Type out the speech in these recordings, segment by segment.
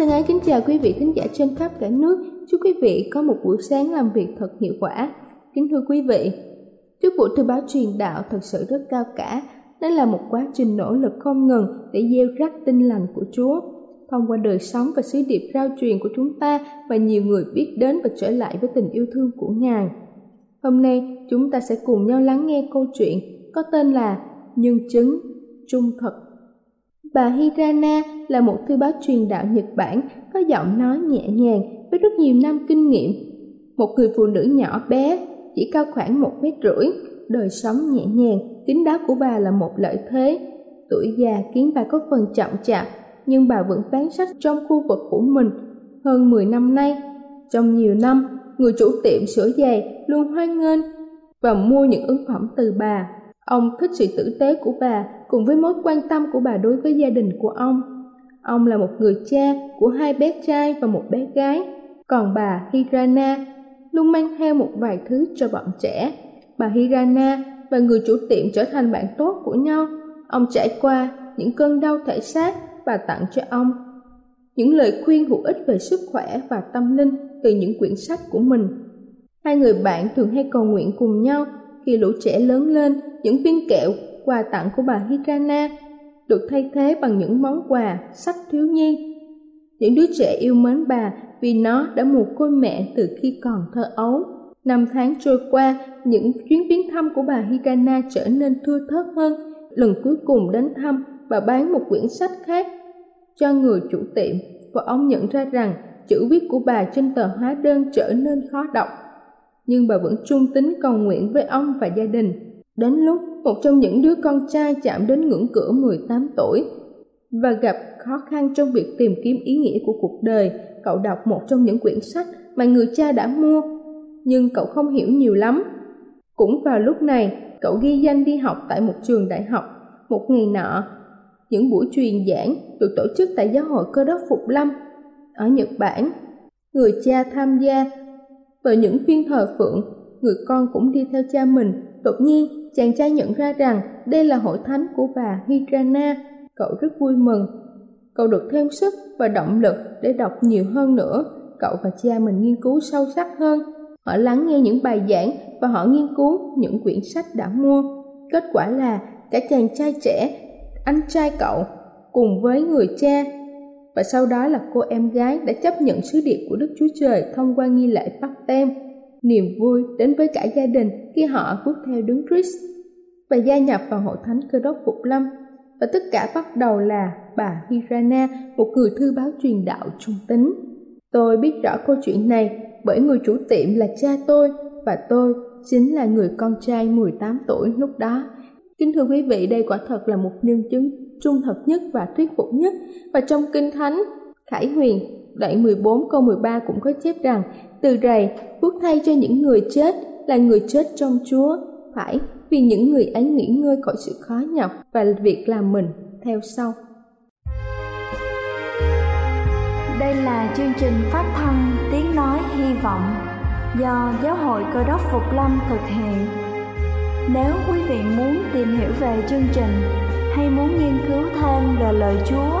Thân ái kính chào quý vị thính giả trên khắp cả nước. Chúc quý vị có một buổi sáng làm việc thật hiệu quả. Kính thưa quý vị, chức vụ thư báo truyền đạo thật sự rất cao cả. Đó là một quá trình nỗ lực không ngừng để gieo rắc tinh lành của Chúa. Thông qua đời sống và sứ điệp rao truyền của chúng ta và nhiều người biết đến và trở lại với tình yêu thương của Ngài. Hôm nay chúng ta sẽ cùng nhau lắng nghe câu chuyện có tên là Nhân chứng Trung thực. Bà Hirana là một thư báo truyền đạo Nhật Bản có giọng nói nhẹ nhàng với rất nhiều năm kinh nghiệm. Một người phụ nữ nhỏ bé, chỉ cao khoảng một mét rưỡi, đời sống nhẹ nhàng, tính đáo của bà là một lợi thế. Tuổi già khiến bà có phần chậm chạp, nhưng bà vẫn bán sách trong khu vực của mình hơn 10 năm nay. Trong nhiều năm, người chủ tiệm sửa giày luôn hoan nghênh và mua những ứng phẩm từ bà. Ông thích sự tử tế của bà cùng với mối quan tâm của bà đối với gia đình của ông. Ông là một người cha của hai bé trai và một bé gái, còn bà Hirana luôn mang theo một vài thứ cho bọn trẻ. Bà Hirana và người chủ tiệm trở thành bạn tốt của nhau. Ông trải qua những cơn đau thể xác và tặng cho ông những lời khuyên hữu ích về sức khỏe và tâm linh từ những quyển sách của mình. Hai người bạn thường hay cầu nguyện cùng nhau khi lũ trẻ lớn lên, những viên kẹo, quà tặng của bà Hirana được thay thế bằng những món quà, sách thiếu nhi. Những đứa trẻ yêu mến bà vì nó đã mồ côi mẹ từ khi còn thơ ấu. Năm tháng trôi qua, những chuyến viếng thăm của bà Hirana trở nên thưa thớt hơn. Lần cuối cùng đến thăm, bà bán một quyển sách khác cho người chủ tiệm và ông nhận ra rằng chữ viết của bà trên tờ hóa đơn trở nên khó đọc. Nhưng bà vẫn trung tín cầu nguyện với ông và gia đình. Đến lúc một trong những đứa con trai chạm đến ngưỡng cửa 18 tuổi và gặp khó khăn trong việc tìm kiếm ý nghĩa của cuộc đời, cậu đọc một trong những quyển sách mà người cha đã mua, nhưng cậu không hiểu nhiều lắm. Cũng vào lúc này, cậu ghi danh đi học tại một trường đại học. Một ngày nọ, những buổi truyền giảng được tổ chức tại giáo hội cơ đốc Phục Lâm ở Nhật Bản. Người cha tham gia vào những phiên thờ phượng, người con cũng đi theo cha mình. Đột nhiên, chàng trai nhận ra rằng đây là hội thánh của bà Hirana. Cậu rất vui mừng. Cậu được thêm sức và động lực để đọc nhiều hơn nữa. Cậu và cha mình nghiên cứu sâu sắc hơn. Họ lắng nghe những bài giảng và họ nghiên cứu những quyển sách đã mua. Kết quả là cả chàng trai trẻ, anh trai cậu cùng với người cha và sau đó là cô em gái đã chấp nhận sứ điệp của Đức Chúa Trời thông qua nghi lễ bắt tem. Niềm vui đến với cả gia đình khi họ bước theo đứng Christ và gia nhập vào hội thánh cơ đốc Phục Lâm. Và tất cả bắt đầu là bà Hirana, một người thư báo truyền đạo trung tín. Tôi biết rõ câu chuyện này bởi người chủ tiệm là cha tôi và tôi chính là người con trai 18 tuổi lúc đó Kính thưa quý vị, đây quả thật là một nhân chứng trung thực nhất và thuyết phục nhất. Và trong Kinh Thánh, Khải Huyền đoạn 14 câu 13 cũng có chép rằng từ rầy phước thay cho những người chết là người chết trong Chúa. Phải vì những người ấy nghỉ ngơi khỏi sự khó nhọc và việc làm mình. Theo sau. Đây là chương trình phát thanh tiếng nói hy vọng do Giáo hội Cơ đốc Phục Lâm thực hiện. Nếu quý vị muốn tìm hiểu về chương trình hay muốn nghiên cứu thêm về lời Chúa,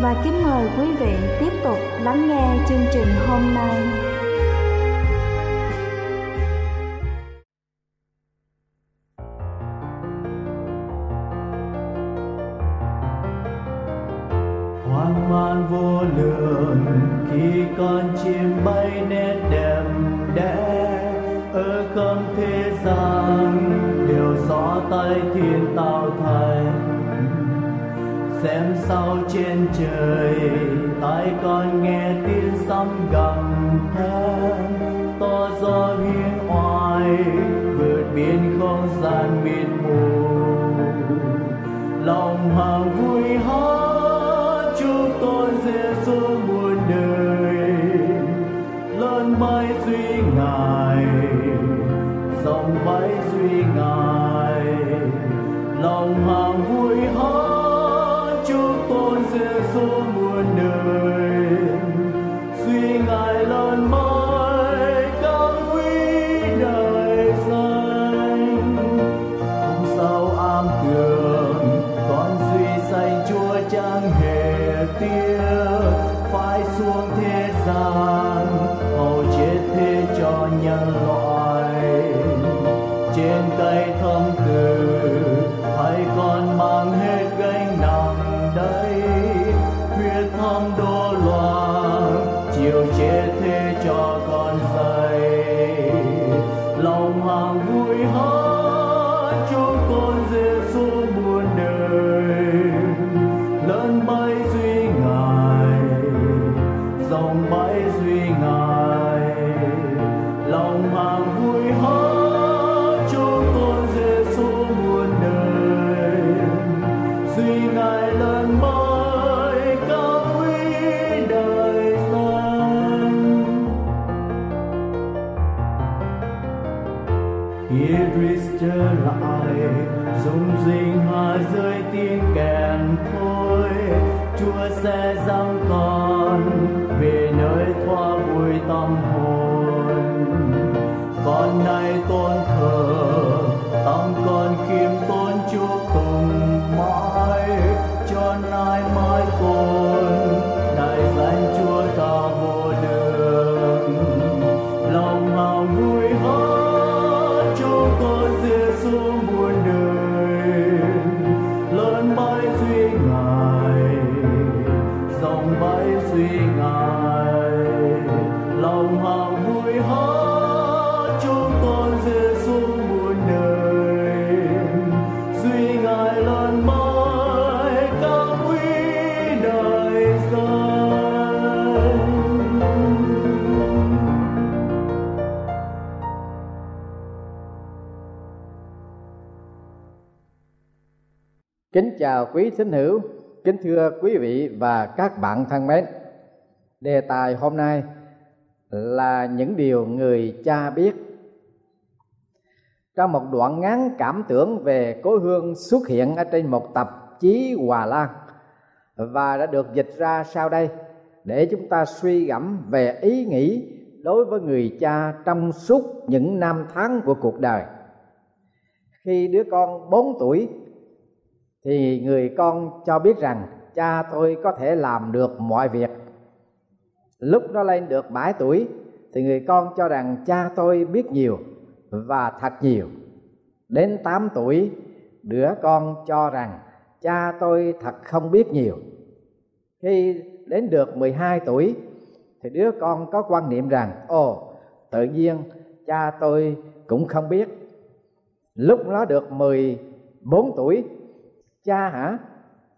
và kính mời quý vị tiếp tục lắng nghe chương trình hôm nay. hoang man vô lượng, khi con chim bay nét đẹp xem sao trên trời. Tai con nghe tiếng sấm gầm thét, to gió hiên oai, vượt biên không gian mịt mù. Lòng hàng vui hát chúc tôi Giêsu muôn đời. Lớn mãi duy ngài, dòng bay duy ngài. Lòng hàng vui hát chào quý thính hữu, kính thưa quý vị và các bạn thân mến. Đề tài hôm nay là những điều người cha biết. Trong một đoạn ngắn cảm tưởng về cố hương xuất hiện ở trên một tạp chí Hòa Lan và đã được dịch ra sau đây để chúng ta suy gẫm về ý nghĩ đối với người cha trong suốt những năm tháng của cuộc đời. Khi đứa con 4 tuổi thì người con cho biết rằng, cha tôi có thể làm được mọi việc. Lúc nó lên được 7 tuổi, thì người con cho rằng cha tôi biết nhiều và thật nhiều. Đến 8 tuổi, đứa con cho rằng cha tôi thật không biết nhiều. Khi đến được 12 tuổi, thì đứa con có quan niệm rằng, ồ, tự nhiên cha tôi cũng không biết. Lúc nó được 14 tuổi cha hả?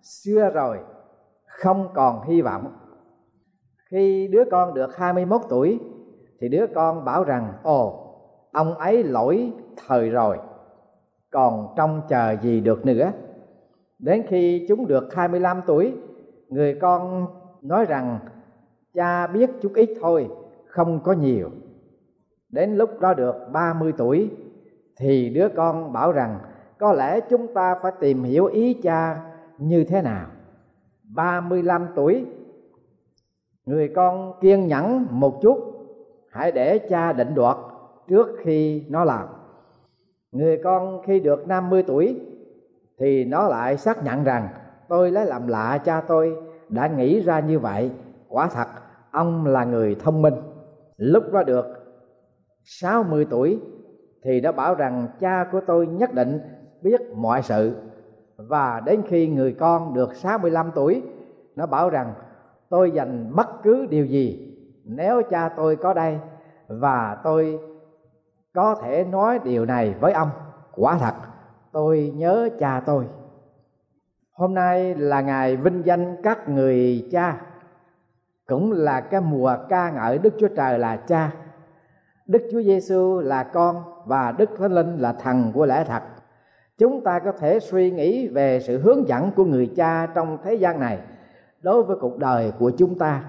Xưa rồi, không còn hy vọng. Khi đứa con được 21 tuổi, thì đứa con bảo rằng, ồ, ông ấy lỗi thời rồi, còn trông chờ gì được nữa? Đến khi chúng được 25 tuổi, người con nói rằng, cha biết chút ít thôi, không có nhiều. Đến lúc đó được 30 tuổi, thì đứa con bảo rằng có lẽ chúng ta phải tìm hiểu ý cha như thế nào. 35 tuổi. Người con kiên nhẫn một chút. Hãy để cha định đoạt trước khi nó làm. Người con khi được 50 tuổi thì nó lại xác nhận rằng, tôi lấy làm lạ cha tôi đã nghĩ ra như vậy. Quả thật, ông là người thông minh. Lúc đó được 60 tuổi thì đã bảo rằng, cha của tôi nhất định biết mọi sự. Và đến khi người con được 65 tuổi, nó bảo rằng, tôi dành bất cứ điều gì, nếu cha tôi có đây, và tôi có thể nói điều này với ông. Quả thật, tôi nhớ cha tôi. Hôm nay là ngày vinh danh các người cha, cũng là cái mùa ca ngợi đức chúa trời là cha. Đức chúa giêsu là con và đức thánh linh là thần của lẽ thật chúng ta có thể suy nghĩ về sự hướng dẫn của người cha trong thế gian này đối với cuộc đời của chúng ta.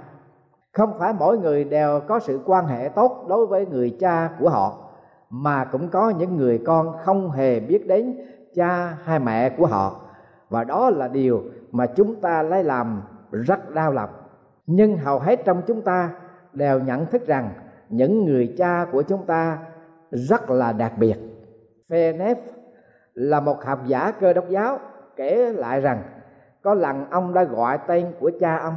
Không phải mỗi người đều có sự quan hệ tốt đối với người cha của họ, mà cũng có những người con không hề biết đến cha hay mẹ của họ. Và đó là điều mà chúng ta lấy làm rất đau lòng. Nhưng hầu hết trong chúng ta đều nhận thức rằng những người cha của chúng ta rất là đặc biệt. Phenef là một học giả cơ đốc giáo, kể lại rằng, có lần ông đã gọi tên của cha ông.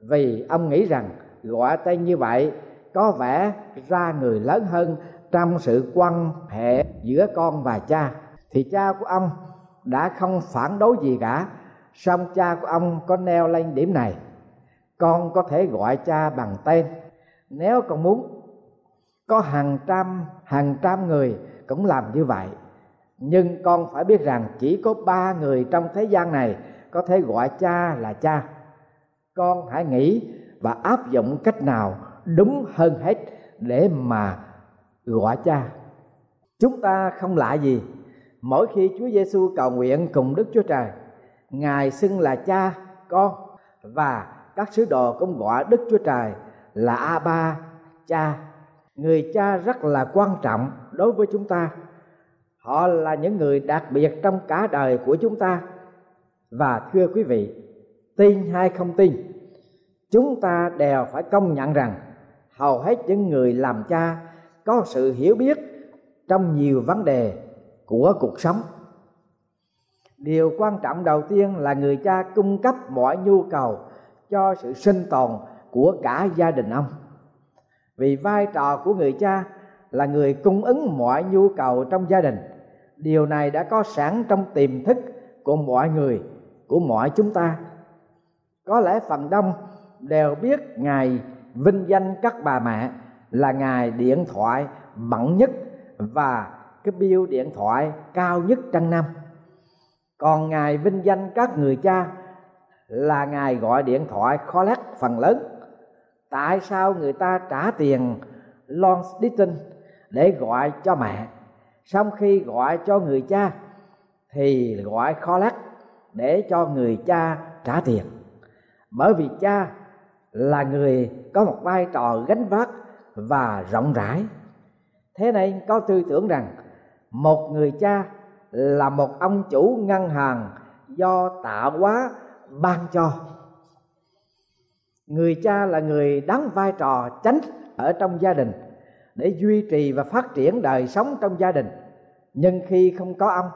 Vì ông nghĩ rằng, gọi tên như vậy có vẻ ra người lớn hơn trong sự quan hệ giữa con và cha. Thì cha của ông đã không phản đối gì cả, song cha của ông có neo lên điểm này. Con có thể gọi cha bằng tên. Nếu con muốn, có hàng trăm hàng trăm người cũng làm như vậy nhưng con phải biết rằng chỉ có ba người trong thế gian này có thể gọi cha là cha. Con hãy nghĩ và áp dụng cách nào đúng hơn hết để mà gọi cha. Chúng ta không lạ gì, mỗi khi Chúa Giêsu cầu nguyện cùng Đức Chúa Trời, ngài xưng là cha, con và các sứ đồ cũng gọi Đức Chúa Trời là A Ba cha. Người cha rất là quan trọng đối với chúng ta họ là những người đặc biệt trong cả đời của chúng ta. Và thưa quý vị, tin hay không tin, chúng ta đều phải công nhận rằng hầu hết những người làm cha có sự hiểu biết trong nhiều vấn đề của cuộc sống. Điều quan trọng đầu tiên là người cha cung cấp mọi nhu cầu cho sự sinh tồn của cả gia đình ông. Vì vai trò của người cha là người cung ứng mọi nhu cầu trong gia đình điều này đã có sẵn trong tiềm thức của mọi người, của mọi chúng ta. Có lẽ phần đông đều biết ngài vinh danh các bà mẹ là ngài điện thoại bận nhất và cái bill điện thoại cao nhất trong năm. Còn ngài vinh danh các người cha là ngài gọi điện thoại khó lắc phần lớn. Tại sao người ta trả tiền long distance để gọi cho mẹ? Sau khi gọi cho người cha, thì gọi khó lắc để cho người cha trả tiền. Bởi vì cha là người có một vai trò gánh vác và rộng rãi. Thế nên có tư tưởng rằng một người cha là một ông chủ ngân hàng do tạo hóa ban cho. Người cha là người đóng vai trò chánh ở trong gia đình để duy trì và phát triển đời sống trong gia đình nhưng khi không có ông,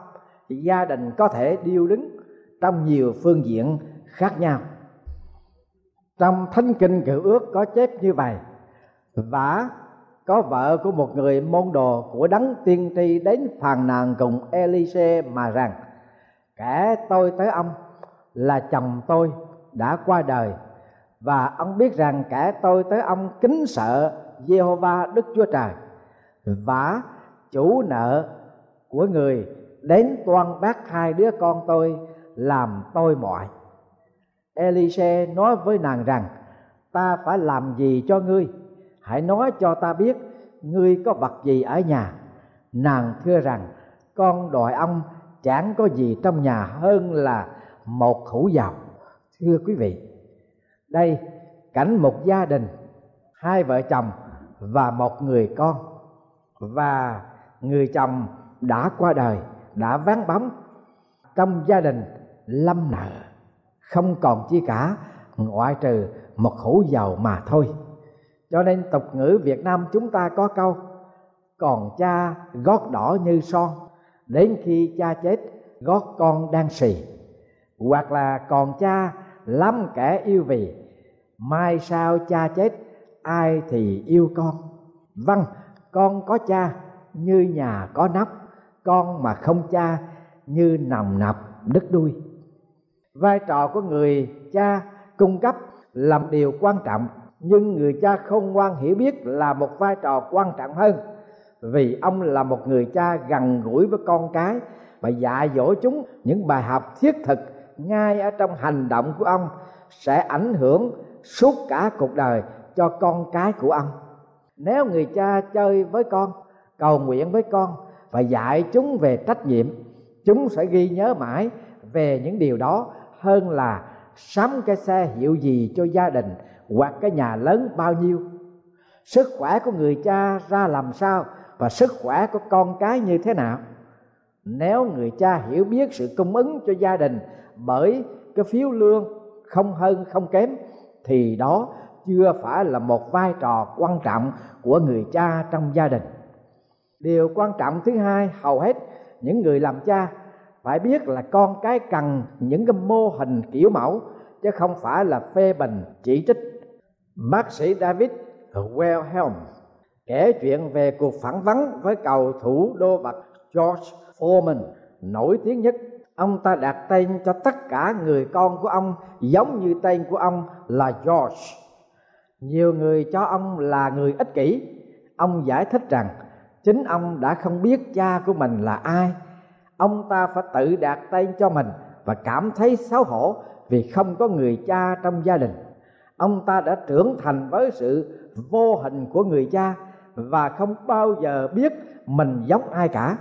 thì gia đình có thể điêu đứng trong nhiều phương diện khác nhau. Trong thánh kinh cựu ước có chép như vậy, Vả có vợ của một người môn đồ của đấng tiên tri đến phàn nàn cùng Elise mà rằng, kẻ tôi tới ông là chồng tôi đã qua đời, và ông biết rằng kẻ tôi tới ông kính sợ Jehovah Đức Chúa Trời. Và chủ nợ của người, đến toan bác hai đứa con tôi, làm tôi mọi. Elise nói với nàng rằng, ta phải làm gì cho ngươi? Hãy nói cho ta biết, ngươi có vật gì ở nhà? Nàng thưa rằng, con đòi ông chẳng có gì trong nhà hơn là một hũ dầu. Thưa quý vị, đây, cảnh một gia đình, hai vợ chồng và một người con. Và người chồng đã qua đời, đã ván bóng trong gia đình lâm nợ. Không còn chi cả, ngoại trừ một hũ dầu mà thôi. Cho nên tục ngữ việt nam chúng ta có câu, còn cha gót đỏ như son, đến khi cha chết, gót con đang xì. Hoặc là, còn cha lắm kẻ yêu vì, mai sau cha chết, ai thì yêu con? Vâng con có cha như nhà có nắp con mà không cha như nòng nập đứt đuôi. Vai trò của người cha cung cấp làm điều quan trọng, nhưng người cha không ngoan hiểu biết là một vai trò quan trọng hơn. Vì ông là một người cha gần gũi với con cái và dạy dỗ chúng những bài học thiết thực ngay ở trong hành động của ông sẽ ảnh hưởng suốt cả cuộc đời cho con cái của ông. Nếu người cha chơi với con, cầu nguyện với con và dạy chúng về trách nhiệm. Chúng sẽ ghi nhớ mãi về những điều đó, hơn là sắm cái xe hiệu gì cho gia đình hoặc cái nhà lớn bao nhiêu. Sức khỏe của người cha ra làm sao và sức khỏe của con cái như thế nào? Nếu người cha hiểu biết sự cung ứng cho gia đình bởi cái phiếu lương không hơn không kém, thì đó chưa phải là một vai trò quan trọng của người cha trong gia đình điều quan trọng thứ hai, hầu hết những người làm cha phải biết là con cái cần những cái mô hình kiểu mẫu, chứ không phải là phê bình chỉ trích. Bác sĩ david Wellhelm kể chuyện về cuộc phỏng vấn với cầu thủ đô vật George Foreman nổi tiếng nhất. Ông ta đặt tên cho tất cả người con của ông giống như tên của ông là George. Nhiều người cho ông là người ích kỷ. Ông giải thích rằng chính ông đã không biết cha của mình là ai. Ông ta phải tự đặt tên cho mình và cảm thấy xấu hổ vì không có người cha trong gia đình. Ông ta đã trưởng thành với sự vô hình của người cha và không bao giờ biết mình giống ai cả.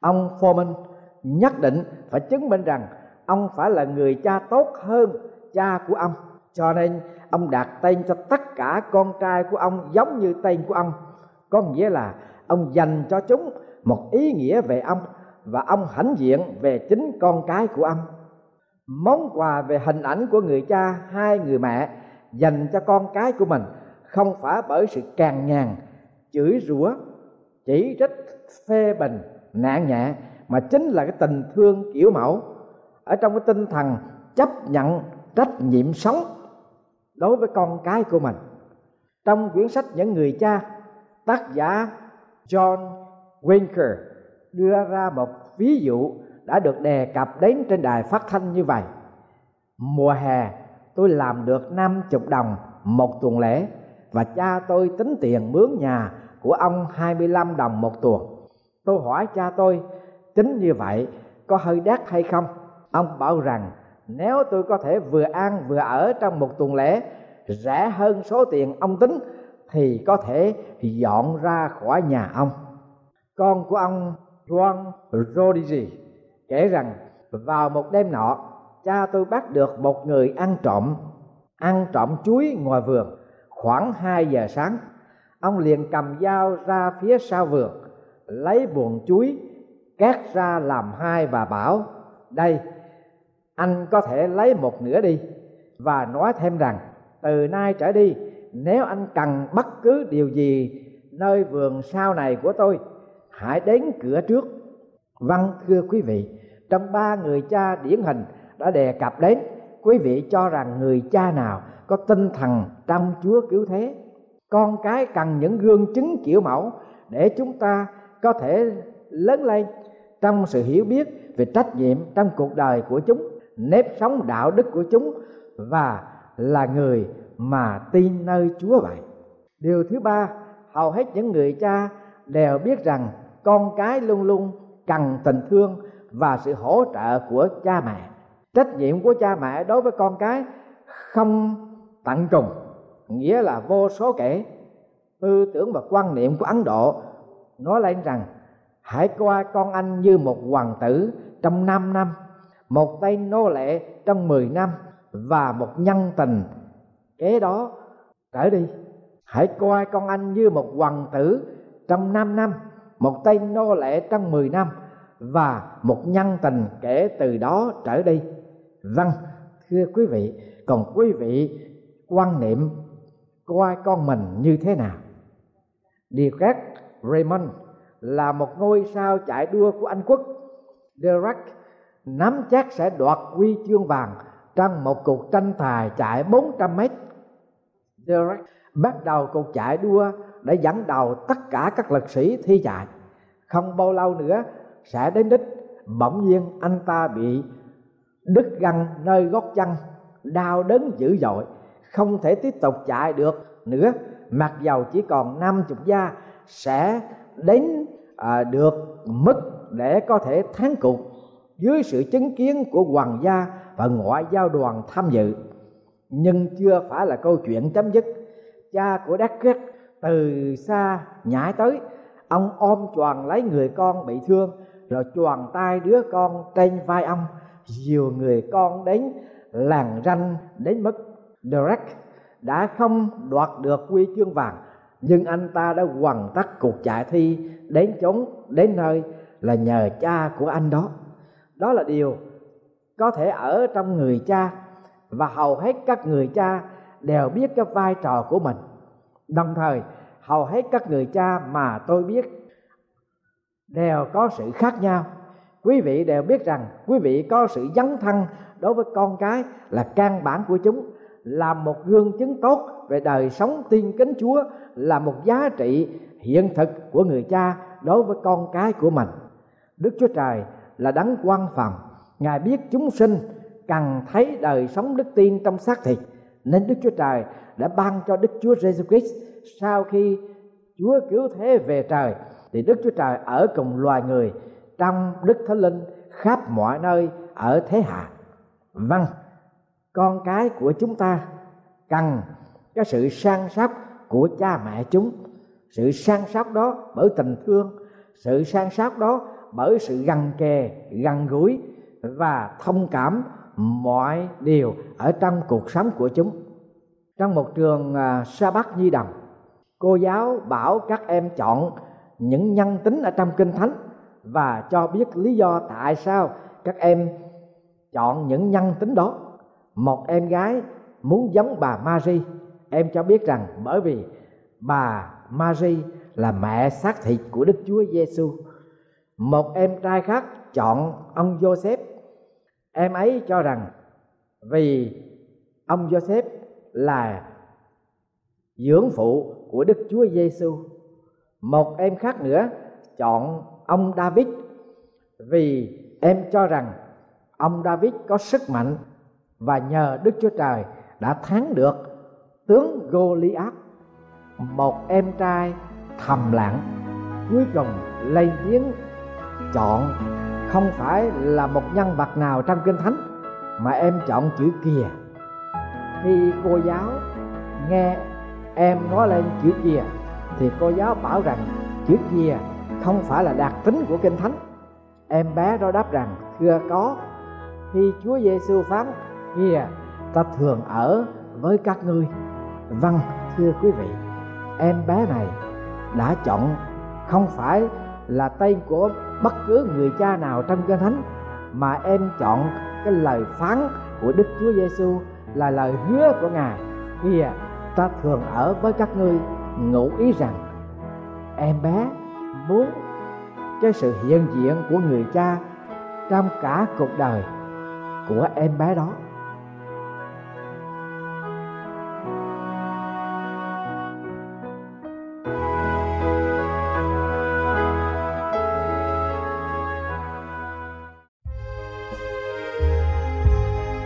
Ông foreman nhất định phải chứng minh rằng ông phải là người cha tốt hơn cha của ông. Cho nên, ông đặt tên cho tất cả con trai của ông giống như tên của ông. Có nghĩa là ông dành cho chúng một ý nghĩa về ông, và ông hãnh diện về chính con cái của ông. Món quà về hình ảnh của người cha, hai người mẹ dành cho con cái của mình, không phải bởi sự càng nhàn, chửi rủa, chỉ trích, phê bình nạn nhẹ, mà chính là cái tình thương kiểu mẫu. Ở trong cái tinh thần chấp nhận trách nhiệm sống đối với con cái của mình. Trong quyển sách những người cha, tác giả John Winker đưa ra một ví dụ đã được đề cập đến trên đài phát thanh như vậy mùa hè, tôi làm được năm chục đồng một tuần lễ và cha tôi tính tiền mướn nhà của ông 25 đồng một tuần. Tôi hỏi cha tôi, tính như vậy có hơi đắt hay không? Ông bảo rằng, nếu tôi có thể vừa ăn vừa ở trong một tuần lễ, rẻ hơn số tiền ông tính thì có thể dọn ra khỏi nhà ông. Con của ông Juan Rodriguez kể rằng, vào một đêm nọ, cha tôi bắt được một người ăn trộm ăn trộm chuối ngoài vườn khoảng 2 giờ sáng ông liền cầm dao ra phía sau vườn, lấy buồng chuối cắt ra làm hai và bảo, đây, anh có thể lấy một nửa đi và nói thêm rằng, từ nay trở đi nếu anh cần bất cứ điều gì nơi vườn sau này của tôi, hãy đến cửa trước. Vâng thưa quý vị, trong ba người cha điển hình đã đề cập đến, quý vị cho rằng người cha nào có tinh thần trong chúa cứu thế? Con cái cần những gương chứng kiểu mẫu để chúng ta có thể lớn lên trong sự hiểu biết về trách nhiệm trong cuộc đời của chúng, nếp sống đạo đức của chúng và là người mà tin nơi chúa vậy. Điều thứ ba, hầu hết những người cha đều biết rằng con cái luôn luôn cần tình thương và sự hỗ trợ của cha mẹ. Trách nhiệm của cha mẹ đối với con cái không tận cùng, nghĩa là vô số kể. Tư tưởng và quan niệm của ấn độ nói lên rằng, hãy coi con anh như một hoàng tử trong 5 năm, một tay nô lệ trong 10 năm và một nhân tình kế đó trở đi. Hãy coi con anh như một hoàng tử trong 5 năm, một tay nô lệ trong 10 năm, và một nhân tình kể từ đó trở đi. Vâng thưa quý vị, còn quý vị quan niệm coi con mình như thế nào? Direct Raymond là một ngôi sao chạy đua của Anh quốc. Direct nắm chắc sẽ đoạt huy chương vàng trong một cuộc tranh tài chạy 400 mét. Derek bắt đầu cuộc chạy đua để dẫn đầu tất cả các lực sĩ thi chạy. Không bao lâu nữa sẽ đến đích, bỗng nhiên anh ta bị đứt găng nơi gót chân, đau đớn dữ dội, không thể tiếp tục chạy được nữa mặc dầu chỉ còn năm chục gia sẽ đến à, được mức để có thể thắng cuộc dưới sự chứng kiến của hoàng gia và ngoại giao đoàn tham dự nhưng chưa phải là câu chuyện chấm dứt. Cha của đắc kết từ xa nhảy tới. Ông ôm choàng lấy người con bị thương, rồi choàng tay đứa con trên vai ông. Dìu người con đến làng ranh đến mức Derek đã không đoạt được huy chương vàng. Nhưng anh ta đã hoàn tất cuộc chạy thi đến chốn, đến nơi là nhờ cha của anh đó. Đó là điều có thể ở trong người cha và hầu hết các người cha đều biết cái vai trò của mình. Đồng thời hầu hết các người cha mà tôi biết đều có sự khác nhau. Quý vị đều biết rằng quý vị có sự dấn thân đối với con cái là căn bản của chúng là một gương chứng tốt về đời sống tiên kính Chúa là một giá trị hiện thực của người cha đối với con cái của mình. Đức Chúa Trời là đấng quan phòng, Ngài biết chúng sinh cần thấy đời sống đức tin trong xác thịt nên Đức Chúa Trời đã ban cho Đức Chúa jesus Christ sau khi Chúa cứu thế về trời thì Đức Chúa Trời ở cùng loài người trong Đức Thánh Linh khắp mọi nơi ở thế hạ. Vâng, con cái của chúng ta cần cái sự săn sóc của cha mẹ chúng sự săn sóc đó bởi tình thương sự săn sóc đó bởi sự gần kề gần gũi và thông cảm mọi điều ở trong cuộc sống của chúng trong một trường à, sa bát di đồng cô giáo bảo các em chọn những nhân tính ở trong kinh thánh và cho biết lý do tại sao các em chọn những nhân tính đó một em gái muốn giống bà Mary em cho biết rằng bởi vì bà Mary là mẹ xác thịt của Đức Chúa Giêsu. Một em trai khác chọn ông Joseph. Em ấy cho rằng vì ông Joseph là dưỡng phụ của Đức Chúa Giêsu. Một em khác nữa chọn ông David vì em cho rằng ông David có sức mạnh và nhờ Đức Chúa Trời đã thắng được tướng Goliath, một em trai thầm lặng cuối cùng lên tiếng chọn không phải là một nhân vật nào trong kinh thánh mà em chọn chữ kìa. Khi cô giáo nghe em nói lên chữ kìa, thì cô giáo bảo rằng chữ kìa không phải là đặc tính của kinh thánh. Em bé đó đáp rằng, thưa có, khi chúa giêsu phán kìa, ta thường ở với các ngươi. Vâng thưa quý vị, em bé này đã chọn không phải là tên của bất cứ người cha nào trong kinh thánh mà em chọn cái lời phán của Đức Chúa Giêsu là lời hứa của Ngài. Kìa à, ta thường ở với các ngươi ngụ ý rằng em bé muốn cái sự hiện diện của người cha trong cả cuộc đời của em bé đó.